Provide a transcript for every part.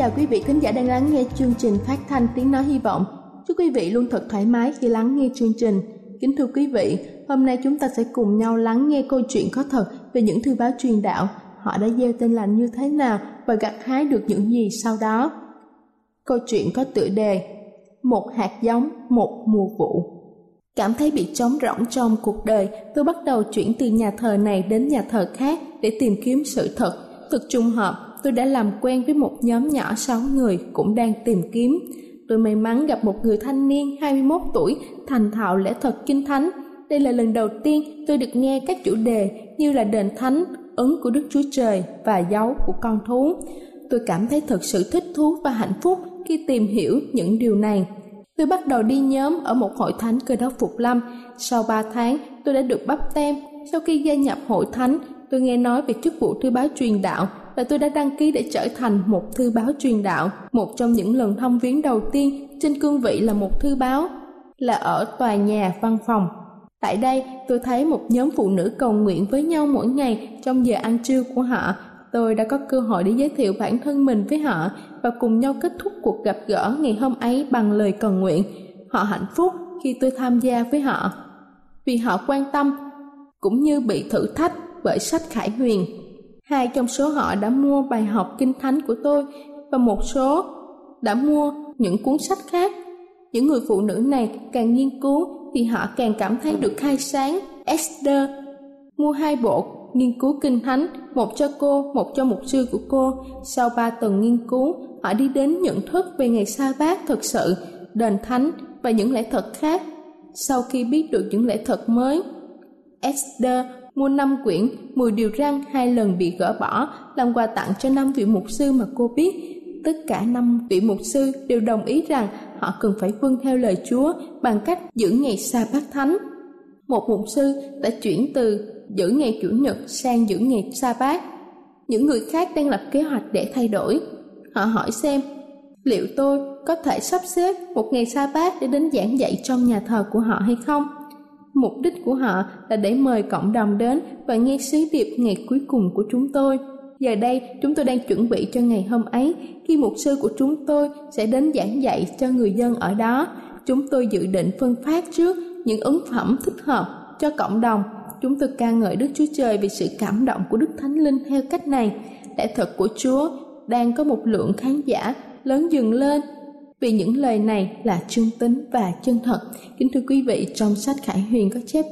chào quý vị khán giả đang lắng nghe chương trình phát thanh tiếng nói hy vọng. Chúc quý vị luôn thật thoải mái khi lắng nghe chương trình. Kính thưa quý vị, hôm nay chúng ta sẽ cùng nhau lắng nghe câu chuyện có thật về những thư báo truyền đạo. Họ đã gieo tên lành như thế nào và gặt hái được những gì sau đó. Câu chuyện có tựa đề Một hạt giống, một mùa vụ. Cảm thấy bị trống rỗng trong cuộc đời, tôi bắt đầu chuyển từ nhà thờ này đến nhà thờ khác để tìm kiếm sự thật. Thực trùng hợp, tôi đã làm quen với một nhóm nhỏ 6 người cũng đang tìm kiếm. Tôi may mắn gặp một người thanh niên 21 tuổi thành thạo lẽ thật kinh thánh. Đây là lần đầu tiên tôi được nghe các chủ đề như là đền thánh, ứng của Đức Chúa Trời và dấu của con thú. Tôi cảm thấy thật sự thích thú và hạnh phúc khi tìm hiểu những điều này. Tôi bắt đầu đi nhóm ở một hội thánh cơ đốc Phục Lâm. Sau 3 tháng, tôi đã được bắp tem. Sau khi gia nhập hội thánh, tôi nghe nói về chức vụ thư báo truyền đạo và tôi đã đăng ký để trở thành một thư báo truyền đạo. Một trong những lần thông viếng đầu tiên trên cương vị là một thư báo là ở tòa nhà văn phòng. Tại đây, tôi thấy một nhóm phụ nữ cầu nguyện với nhau mỗi ngày trong giờ ăn trưa của họ. Tôi đã có cơ hội để giới thiệu bản thân mình với họ và cùng nhau kết thúc cuộc gặp gỡ ngày hôm ấy bằng lời cầu nguyện. Họ hạnh phúc khi tôi tham gia với họ. Vì họ quan tâm cũng như bị thử thách bởi sách Khải Huyền Hai trong số họ đã mua bài học kinh thánh của tôi và một số đã mua những cuốn sách khác. Những người phụ nữ này càng nghiên cứu thì họ càng cảm thấy được khai sáng. Esther mua hai bộ nghiên cứu kinh thánh, một cho cô, một cho mục sư của cô. Sau ba tuần nghiên cứu, họ đi đến nhận thức về ngày sa bát thực sự, đền thánh và những lẽ thật khác. Sau khi biết được những lẽ thật mới, Esther mua 5 quyển 10 điều răn, hai lần bị gỡ bỏ, làm quà tặng cho năm vị mục sư mà cô biết. Tất cả năm vị mục sư đều đồng ý rằng họ cần phải vâng theo lời Chúa bằng cách giữ ngày sa bát thánh. Một mục sư đã chuyển từ giữ ngày chủ nhật sang giữ ngày sa bát. Những người khác đang lập kế hoạch để thay đổi. Họ hỏi xem, liệu tôi có thể sắp xếp một ngày sa bát để đến giảng dạy trong nhà thờ của họ hay không? Mục đích của họ là để mời cộng đồng đến và nghe sứ điệp ngày cuối cùng của chúng tôi. Giờ đây, chúng tôi đang chuẩn bị cho ngày hôm ấy, khi mục sư của chúng tôi sẽ đến giảng dạy cho người dân ở đó. Chúng tôi dự định phân phát trước những ấn phẩm thích hợp cho cộng đồng. Chúng tôi ca ngợi Đức Chúa Trời vì sự cảm động của Đức Thánh Linh theo cách này. Lẽ thật của Chúa đang có một lượng khán giả lớn dừng lên vì những lời này là trung tính và chân thật. Kính thưa quý vị, trong sách Khải Huyền có chép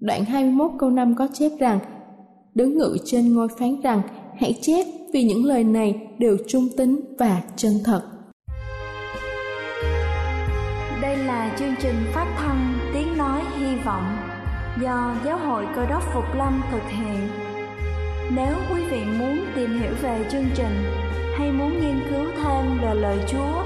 đoạn 21 câu 5 có chép rằng Đứng ngự trên ngôi phán rằng hãy chép vì những lời này đều trung tính và chân thật. Đây là chương trình phát thanh Tiếng Nói Hy Vọng do Giáo hội Cơ đốc Phục Lâm thực hiện. Nếu quý vị muốn tìm hiểu về chương trình hay muốn nghiên cứu thêm về lời Chúa,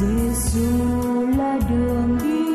Giêsu là đường đi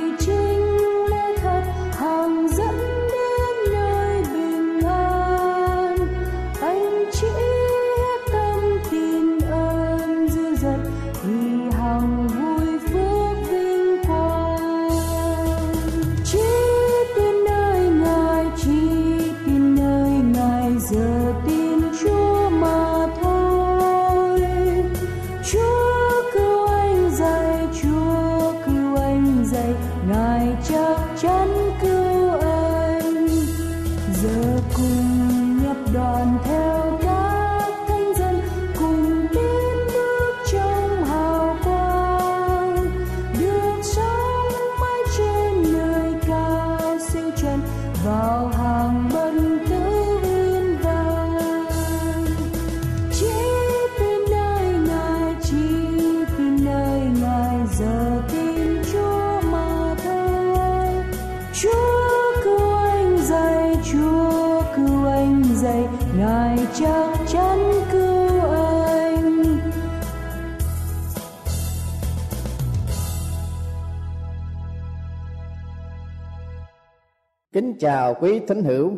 chào quý thính hữu,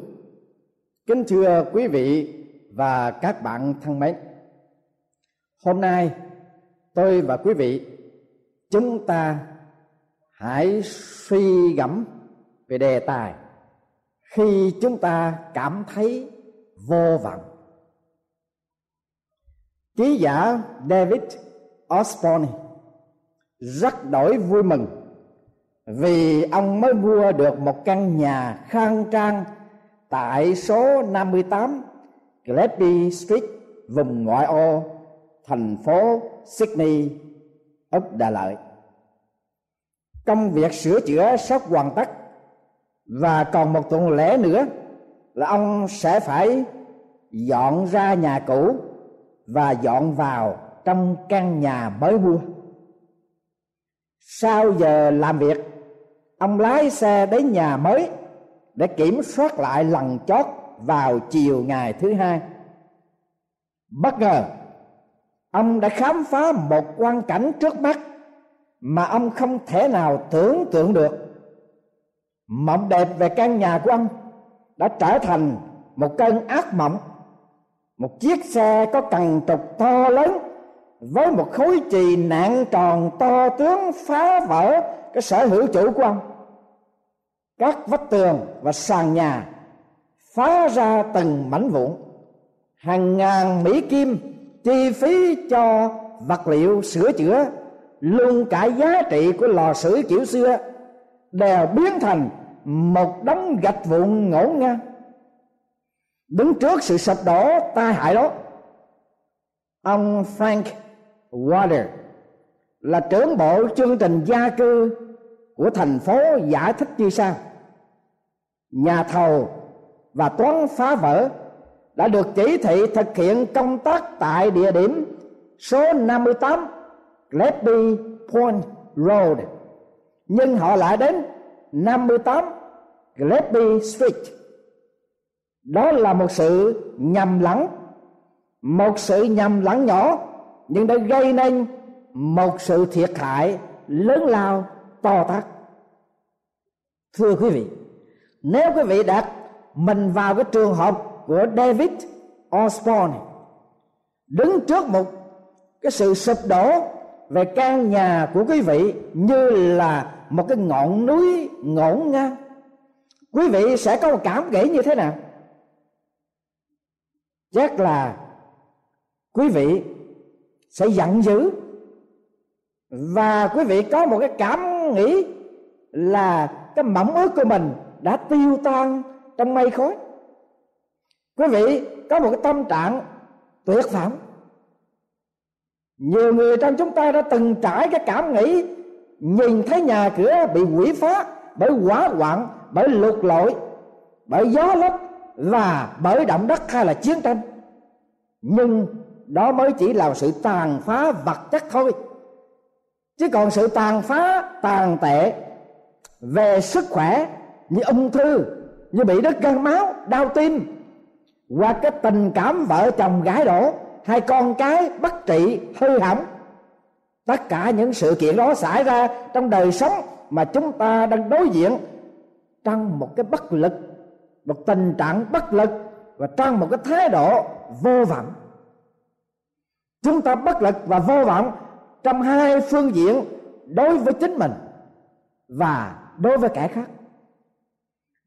kính thưa quý vị và các bạn thân mến. Hôm nay tôi và quý vị chúng ta hãy suy gẫm về đề tài khi chúng ta cảm thấy vô vọng. Ký giả David Osborne rất đổi vui mừng vì ông mới mua được một căn nhà khang trang tại số 58 Gillespie Street, vùng ngoại ô, thành phố Sydney, Úc Đà Lợi. Công việc sửa chữa sắp hoàn tất và còn một tuần lễ nữa là ông sẽ phải dọn ra nhà cũ và dọn vào trong căn nhà mới mua sau giờ làm việc ông lái xe đến nhà mới để kiểm soát lại lần chót vào chiều ngày thứ hai. Bất ngờ, ông đã khám phá một quan cảnh trước mắt mà ông không thể nào tưởng tượng được. Mộng đẹp về căn nhà của ông đã trở thành một cơn ác mộng. Một chiếc xe có cần trục to lớn với một khối chì nặng tròn to tướng phá vỡ cái sở hữu chủ của ông. Các vách tường và sàn nhà phá ra từng mảnh vụn. Hàng ngàn mỹ kim chi phí cho vật liệu sửa chữa, luôn cả giá trị của lò sưởi kiểu xưa, đều biến thành một đống gạch vụn ngổn ngang. Đứng trước sự sụp đổ tai hại đó, ông Frank Water là trưởng bộ chương trình gia cư của thành phố giải thích như sau. Nhà thầu và toán phá vỡ đã được chỉ thị thực hiện công tác tại địa điểm số 58 Leppy Point Road, nhưng họ lại đến 58 Leppy Street. Đó là một sự nhầm lẫn, một sự nhầm lẫn nhỏ nhưng đã gây nên một sự thiệt hại lớn lao to tát. Thưa quý vị, nếu quý vị đặt mình vào cái trường hợp của David Osborne, đứng trước một cái sự sụp đổ về căn nhà của quý vị như là một cái ngọn núi ngổn ngang, quý vị sẽ có một cảm nghĩ như thế nào? Chắc là quý vị sẽ giận dữ. Và quý vị có một cái cảm nghĩ là cái mỏng ước của mình đã tiêu tan trong mây khói. Quý vị có một cái tâm trạng tuyệt vọng. Nhiều người trong chúng ta đã từng trải cái cảm nghĩ nhìn thấy nhà cửa bị quỷ phá bởi hỏa hoạn, bởi lụt lội, bởi gió lốc và bởi động đất hay là chiến tranh. Nhưng đó mới chỉ là sự tàn phá vật chất thôi. Chứ còn sự tàn phá, tàn tệ về sức khỏe như ung thư, như bị đứt gan máu, đau tim qua cái tình cảm vợ chồng gái đổ hai con cái bất trị, hư hỏng. Tất cả những sự kiện đó xảy ra trong đời sống mà chúng ta đang đối diện trong một cái bất lực, một tình trạng bất lực và trong một cái thái độ vô vọng chúng ta bất lực và vô vọng trong hai phương diện đối với chính mình và đối với kẻ khác.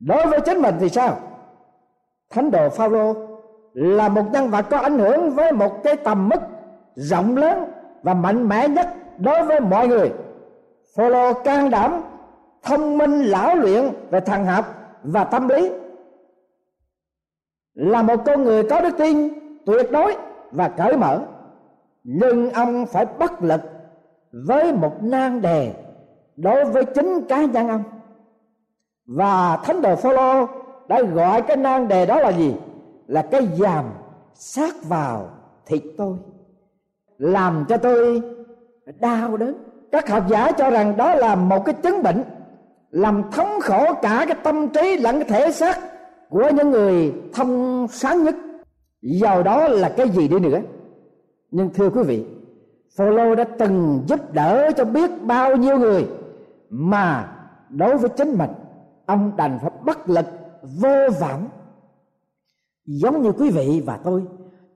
Đối với chính mình thì sao? Thánh đồ Phaolô là một nhân vật có ảnh hưởng với một cái tầm mức rộng lớn và mạnh mẽ nhất đối với mọi người. Phaolô can đảm, thông minh, lão luyện về thần học và tâm lý. Là một con người có đức tin tuyệt đối và cởi mở nhưng ông phải bất lực với một nan đề đối với chính cá nhân ông. Và thánh đồ Phaolô đã gọi cái nan đề đó là gì? Là cái giàm sát vào thịt tôi, làm cho tôi đau đớn. Các học giả cho rằng đó là một cái chứng bệnh làm thống khổ cả cái tâm trí lẫn cái thể xác của những người thông sáng nhất. Giàu đó là cái gì đi nữa? Nhưng thưa quý vị, Phaolô đã từng giúp đỡ cho biết bao nhiêu người mà đối với chính mình, ông đành phải bất lực, vô vọng. Giống như quý vị và tôi,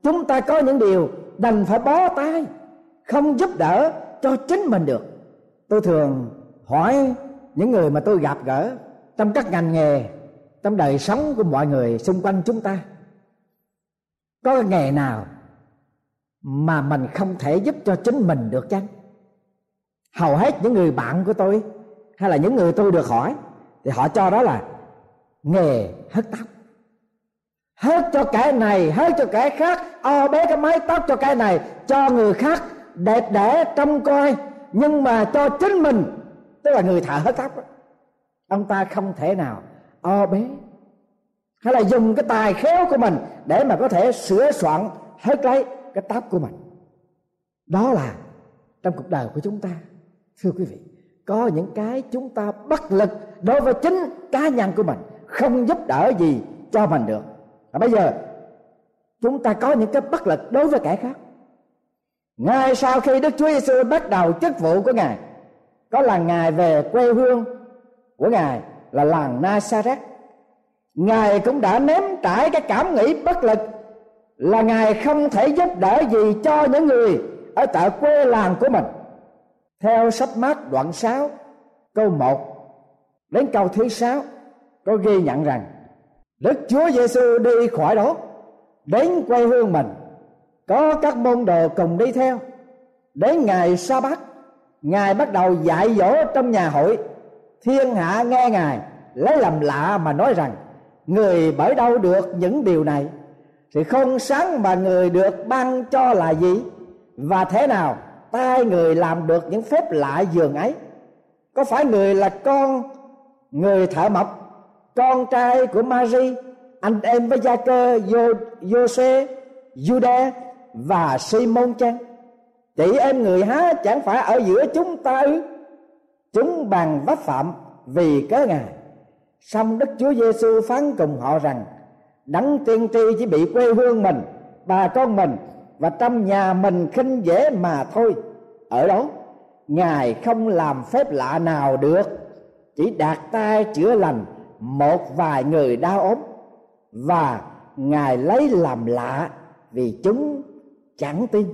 chúng ta có những điều đành phải bó tay, không giúp đỡ cho chính mình được. Tôi thường hỏi những người mà tôi gặp gỡ trong các ngành nghề, trong đời sống của mọi người xung quanh chúng ta, có nghề nào mà mình không thể giúp cho chính mình được chăng? Hầu hết những người bạn của tôi hay là những người tôi được hỏi, thì họ cho đó là nghề hớt tóc. Hớt cho cái này, hớt cho cái khác, o bé cái mái tóc cho cái này, cho người khác đẹp đẽ, trông coi. Nhưng mà cho chính mình, tức là người thợ hớt tóc ông ta không thể nào o bé hay là dùng cái tài khéo của mình để mà có thể sửa soạn hớt lấy cái táp của mình. Đó là trong cuộc đời của chúng ta. Thưa quý vị, có những cái chúng ta bất lực đối với chính cá nhân của mình, không giúp đỡ gì cho mình được. Và bây giờ, chúng ta có những cái bất lực đối với kẻ khác. Ngay sau khi đức chúa giêsu bắt đầu chức vụ của ngài, có là ngài về quê hương của ngài là làng Nazareth. Ngài cũng đã ném trải cái cảm nghĩ bất lực là ngài không thể giúp đỡ gì cho những người ở tại quê làng của mình. Theo sách mát đoạn 6 câu 1 đến câu thứ 6 có ghi nhận rằng Đức Chúa Giêsu đi khỏi đó, đến quê hương mình, có các môn đồ cùng đi theo. Đến ngày sa bát ngài bắt đầu dạy dỗ trong nhà hội. Thiên hạ nghe ngài lấy làm lạ mà nói rằng, người bởi đâu được những điều này? Thì không sáng mà người được ban cho là gì? Và thế nào? Tay người làm được những phép lạ dường ấy. Có phải người là con, người thợ mộc, con trai của Mary anh em với gia cơ Jose Jude và Simon chăng chị em người há chẳng phải ở giữa chúng ta ư? Chúng bằng vấp phạm vì cớ ngài. Song đức chúa giêsu phán cùng họ rằng đấng tiên tri chỉ bị quê hương mình bà con mình và trong nhà mình khinh dễ mà thôi. Ở đó, ngài không làm phép lạ nào được, chỉ đạt tay chữa lành một vài người đau ốm và ngài lấy làm lạ vì chúng chẳng tin.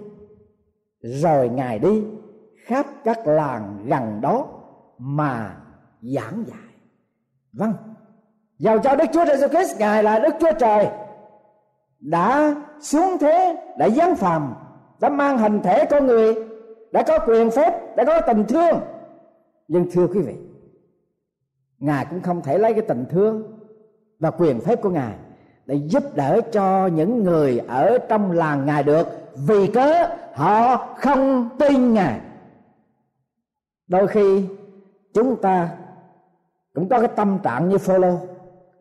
Rồi ngài đi khắp các làng gần đó mà giảng dạy. Vâng giàu cho đức chúa giêsu christ ngài là đức chúa trời, đã xuống thế đã giáng phàm, đã mang hình thể con người, đã có quyền phép, đã có tình thương. Nhưng thưa quý vị, ngài cũng không thể lấy cái tình thương và quyền phép của ngài để giúp đỡ cho những người ở trong làng ngài được, vì cớ họ không tin ngài. Đôi khi chúng ta cũng có cái tâm trạng như Phaolô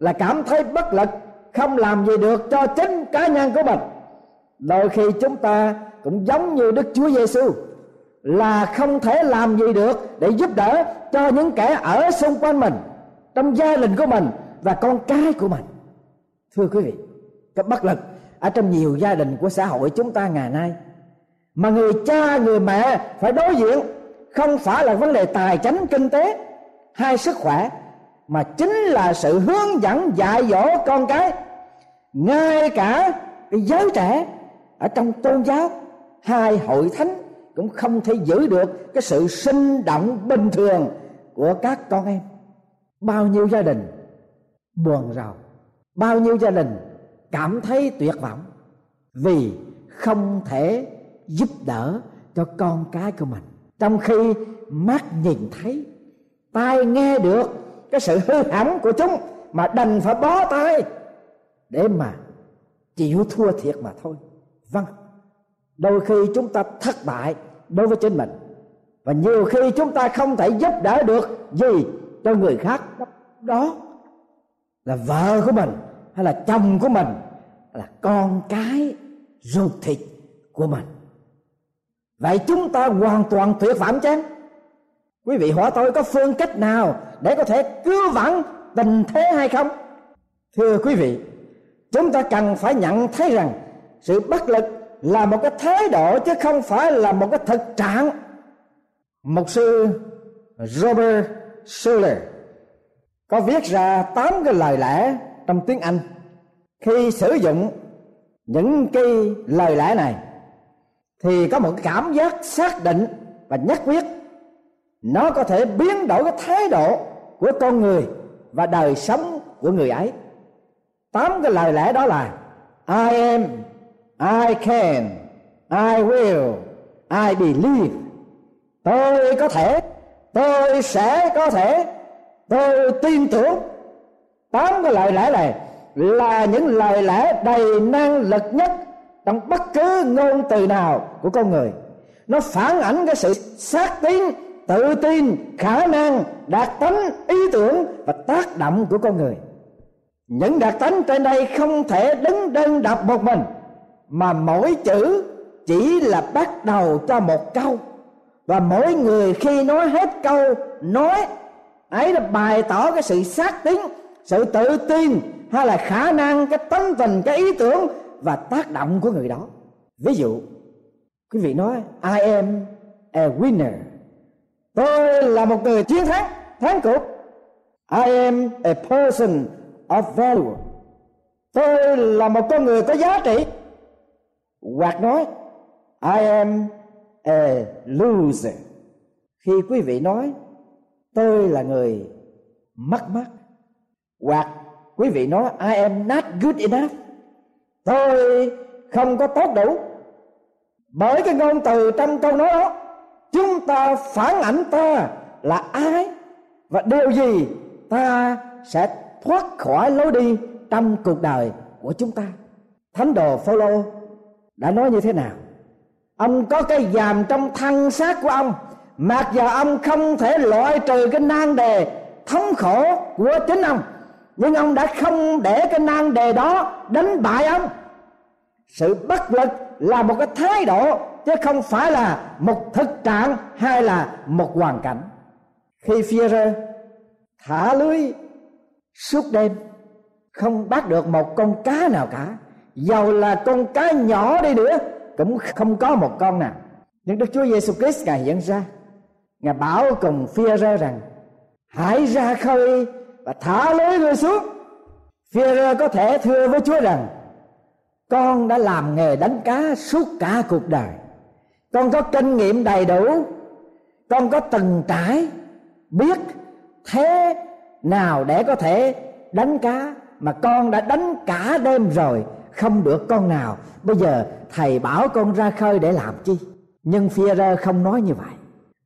là cảm thấy bất lực, không làm gì được cho chính cá nhân của mình. Đôi khi chúng ta cũng giống như Đức Chúa Giêsu là không thể làm gì được để giúp đỡ cho những kẻ ở xung quanh mình, trong gia đình của mình và con cái của mình. Thưa quý vị, cái bất lực ở trong nhiều gia đình của xã hội chúng ta ngày nay, mà người cha, người mẹ phải đối diện, không phải là vấn đề tài chính, kinh tế hay sức khỏe mà chính là sự hướng dẫn dạy dỗ con cái, ngay cả cái giới trẻ ở trong tôn giáo, hai hội thánh cũng không thể giữ được cái sự sinh động bình thường của các con em. Bao nhiêu gia đình buồn rầu, bao nhiêu gia đình cảm thấy tuyệt vọng vì không thể giúp đỡ cho con cái của mình. Trong khi mắt nhìn thấy, tai nghe được cái sự hư hỏng của chúng mà đành phải bó tay để mà chịu thua thiệt mà thôi. Vâng đôi khi chúng ta thất bại đối với chính mình và nhiều khi chúng ta không thể giúp đỡ được gì cho người khác. Đó là vợ của mình hay là chồng của mình là con cái ruột thịt của mình. Vậy chúng ta hoàn toàn tuyệt vọng chăng? Quý vị hỏi tôi có phương cách nào để có thể cứu vãn tình thế hay không? Thưa quý vị, chúng ta cần phải nhận thấy rằng sự bất lực là một cái thái độ chứ không phải là một cái thực trạng. Mục sư Robert Schuller có viết ra tám cái lời lẽ trong tiếng Anh. Khi sử dụng những cái lời lẽ này, thì có một cảm giác xác định và nhất quyết nó có thể biến đổi cái thái độ của con người và đời sống của người ấy. Tám cái lời lẽ đó là, I am, I can, I will, I believe. Tôi có thể, tôi sẽ có thể, tôi tin tưởng. Tám cái lời lẽ này là những lời lẽ đầy năng lực nhất trong bất cứ ngôn từ nào của con người. Nó phản ảnh cái sự xác tín tự tin, khả năng đạt tánh ý tưởng và tác động của con người. Những đặc tánh trên đây không thể đứng đơn độc một mình, mà mỗi chữ chỉ là bắt đầu cho một câu. Và mỗi người khi nói hết câu nói, ấy là bày tỏ cái sự xác tín, sự tự tin hay là khả năng, cái tánh tình, cái ý tưởng và tác động của người đó. Ví dụ, quý vị nói, I am a winner tôi là một người chiến thắng thắng cuộc. I am a person of value. Tôi là một con người có giá trị. Hoặc nói, I am a loser. Khi quý vị nói, tôi là người mất mát. Hoặc quý vị nói, I am not good enough. Tôi không có tốt đủ. Bởi cái ngôn từ trong câu nói đó chúng ta phản ảnh ta là ai và điều gì ta sẽ thoát khỏi lối đi trong cuộc đời của chúng ta? Thánh đồ phaolô đã nói như thế nào? Ông có cái giàm trong thân xác của ông mặc dù ông không thể loại trừ cái nan đề thống khổ của chính ông. Nhưng ông đã không để cái nan đề đó đánh bại ông. Sự bất lực là một cái thái độ, chứ không phải là một thực trạng hay là một hoàn cảnh. Khi phi rơ thả lưới suốt đêm, không bắt được một con cá nào cả. Dầu là con cá nhỏ đi nữa, cũng không có một con nào. Nhưng Đức Chúa Giêsu Christ ngài hiện ra. Ngài bảo cùng phi rơ rằng, hãy ra khơi và thả lưới người xuống. Phi rơ có thể thưa với Chúa rằng con đã làm nghề đánh cá suốt cả cuộc đời. Con có kinh nghiệm đầy đủ. Con có từng trải, biết thế nào để có thể đánh cá mà con đã đánh cả đêm rồi không được con nào. Bây giờ thầy bảo con ra khơi để làm chi? Nhưng phi rơ không nói như vậy.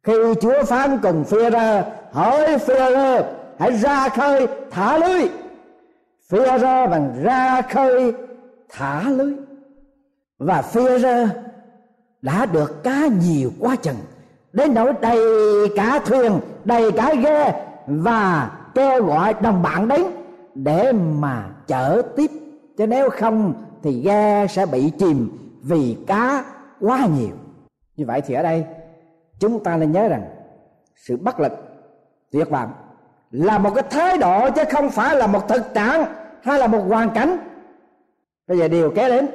Khi chúa phán cùng phi rơ hỏi phi rơ hãy ra khơi, thả lưới. Phi rơ bằng ra khơi thả lưới. Và phi rơ đã được cá nhiều quá chừng, đến nỗi đầy cả thuyền, đầy cả ghe và kêu gọi đồng bạn đến để mà chở tiếp. Chứ nếu không thì ghe sẽ bị chìm vì cá quá nhiều. Như vậy thì ở đây, chúng ta nên nhớ rằng sự bất lực, tuyệt vọng là một cái thái độ chứ không phải là một thực trạng hay là một hoàn cảnh bây giờ điều kế đến,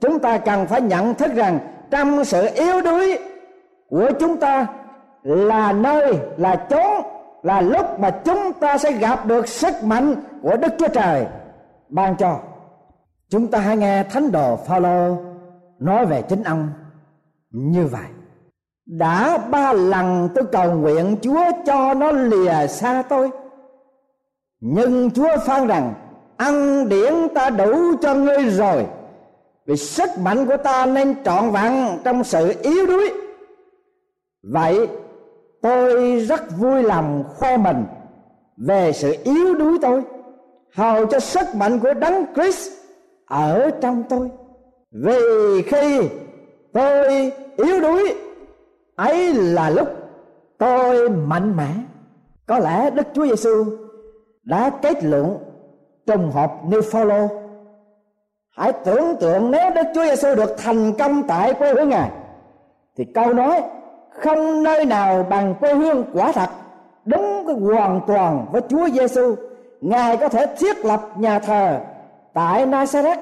chúng ta cần phải nhận thức rằng trong sự yếu đuối của chúng ta là nơi, là chốn, là lúc mà chúng ta sẽ gặp được sức mạnh của Đức Chúa Trời ban cho. Chúng ta hãy nghe thánh đồ Phaolô nói về chính ông như vậy. Đã ba lần tôi cầu nguyện Chúa cho nó lìa xa tôi. Nhưng Chúa phán rằng ăn điển ta đủ cho ngươi rồi. Vì sức mạnh của ta nên trọn vẹn trong sự yếu đuối. Vậy tôi rất vui lòng khoe mình về sự yếu đuối tôi, hầu cho sức mạnh của đấng Christ ở trong tôi. Vì khi tôi yếu đuối, ấy là lúc tôi mạnh mẽ. Có lẽ Đức Chúa Giêsu đã kết luận trùng hợp như Follow. hãy tưởng tượng nếu Đức Chúa Giêsu được thành công tại quê hương ngài, thì câu nói không nơi nào bằng quê hương quả thật, đúng cái hoàn toàn với Chúa Giêsu ngài có thể thiết lập nhà thờ tại Nazareth.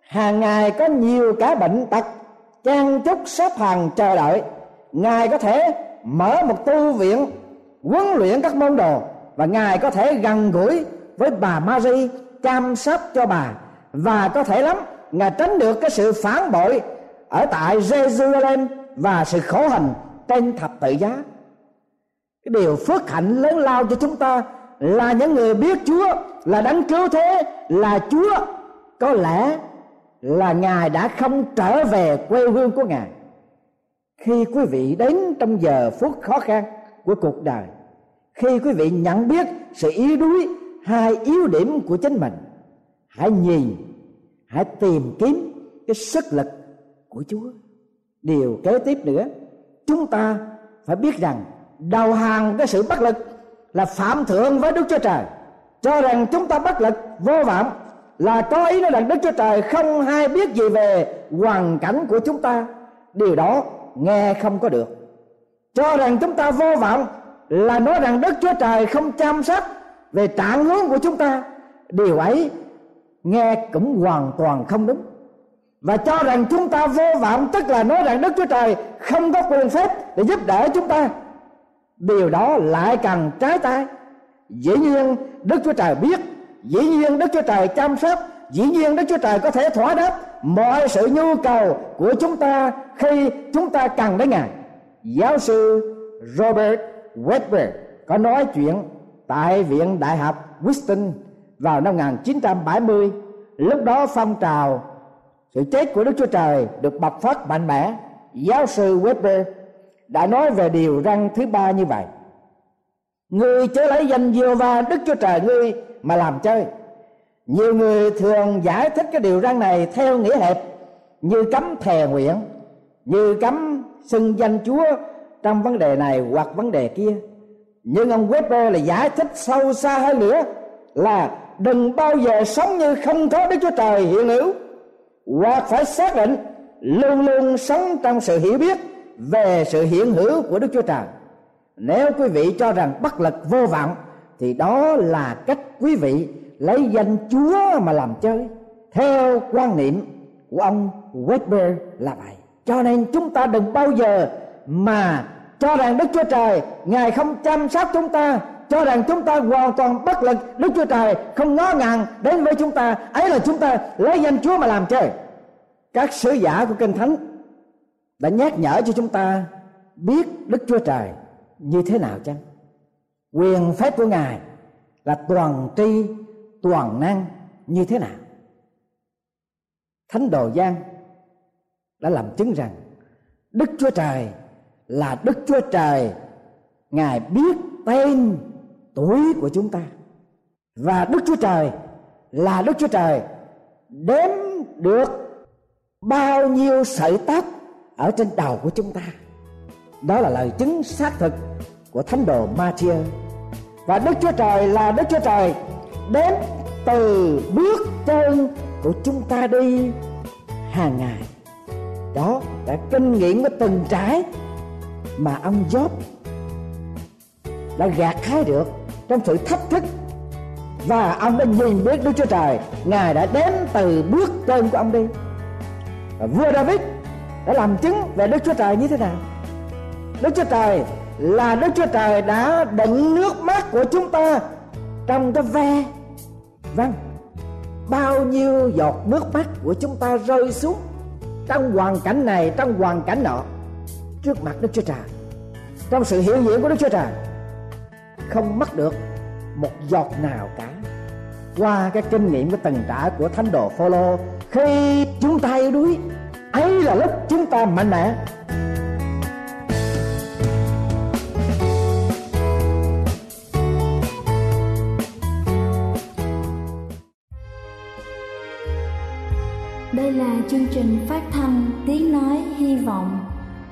Hàng ngày có nhiều cái bệnh tật trang trúc xếp hàng chờ đợi. Ngài có thể mở một tu viện, huấn luyện các môn đồ và ngài có thể gần gũi với bà Mary chăm sóc cho bà. Và có thể lắm, ngài tránh được cái sự phản bội ở tại Jerusalem và sự khổ hành trên thập tự giá. Cái điều phước hạnh lớn lao cho chúng ta là những người biết Chúa, là đấng cứu thế, là Chúa. Có lẽ là ngài đã không trở về quê hương của ngài. Khi quý vị đến trong giờ phút khó khăn của cuộc đời, khi quý vị nhận biết sự yếu đuối hai yếu điểm của chính mình. Hãy nhìn, hãy tìm kiếm cái sức lực của chúa. Điều kế tiếp nữa, chúng ta phải biết rằng đầu hàng cái sự bất lực là phạm thượng với đức chúa trời. Cho rằng chúng ta bất lực vô vọng là có ý nói rằng đức chúa trời không hay biết gì về hoàn cảnh của chúng ta. Điều đó nghe không có được. Cho rằng chúng ta vô vọng là nói rằng đức chúa trời không chăm sóc về trạng hướng của chúng ta, điều ấy nghe cũng hoàn toàn không đúng. Và cho rằng chúng ta vô vọng, tức là nói rằng đức chúa trời không có quyền phép để giúp đỡ chúng ta, điều đó lại càng trái tay dĩ nhiên, đức chúa trời biết, dĩ nhiên đức chúa trời chăm sóc, dĩ nhiên đức chúa trời có thể thỏa đáp mọi sự nhu cầu của chúng ta khi chúng ta cần đến ngài. Giáo sư robert webber có nói chuyện tại viện đại học Winston vào năm 1970 lúc đó phong trào sự chết của Đức Chúa Trời được bộc phát mạnh mẽ. Giáo sư Weber đã nói về điều răng thứ ba như vậy. Ngươi chớ lấy danh diêu va Đức Chúa Trời ngươi mà làm chơi. Nhiều người thường giải thích cái điều răng này theo nghĩa hẹp Như cấm thề nguyện, Như cấm xưng danh Chúa trong vấn đề này hoặc vấn đề kia. Nhưng ông Weber là giải thích sâu xa hơn nữa Là đừng bao giờ sống như không có Đức Chúa Trời hiện hữu. Hoặc phải xác định luôn luôn sống trong sự hiểu biết về sự hiện hữu của Đức Chúa Trời. Nếu quý vị cho rằng bất lực vô vọng, thì đó là cách quý vị lấy danh chúa mà làm chơi. Theo quan niệm của ông Weber là vậy. Cho nên chúng ta đừng bao giờ mà cho rằng đức chúa trời, ngài không chăm sóc chúng ta. Cho rằng chúng ta hoàn toàn bất lực, đức chúa trời không ngó ngàng đến với chúng ta. Ấy là chúng ta lấy danh chúa mà làm chơi. Các sứ giả của kinh thánh đã nhắc nhở cho chúng ta biết đức chúa trời như thế nào chăng? Quyền phép của ngài là toàn tri, toàn năng như thế nào? Thánh đồ giang đã làm chứng rằng đức chúa trời là đức chúa trời. Ngài biết tên tuổi của chúng ta. Và đức chúa trời là đức chúa trời đếm được bao nhiêu sợi tóc ở trên đầu của chúng ta. Đó là lời chứng xác thực của thánh đồ Matthew. Và Đức Chúa Trời là Đức Chúa Trời đến từ bước chân của chúng ta đi hàng ngày. Đó, đã kinh nghiệm của từng trái mà ông Job đã gạt hái được trong sự thách thức. Và ông đã nhìn biết Đức Chúa Trời, Ngài đã đến từ bước chân của ông đi. Và vua David đã làm chứng về Đức Chúa Trời như thế nào? Đức Chúa Trời là Đức Chúa Trời đã đựng nước mắt của chúng ta trong cái ve. Vâng bao nhiêu giọt nước mắt của chúng ta rơi xuống trong hoàn cảnh này, trong hoàn cảnh nọ trước mặt Đức Chúa Trời. Trong sự hiện diện của Đức Chúa Trời, không mất được một giọt nào cả. Qua cái kinh nghiệm, cái tầng trải của thánh đồ Phaolô, khi chúng ta yếu đuối, ấy là lúc chúng ta mạnh mẽ. Đây là chương trình phát thanh Tiếng Nói Hy Vọng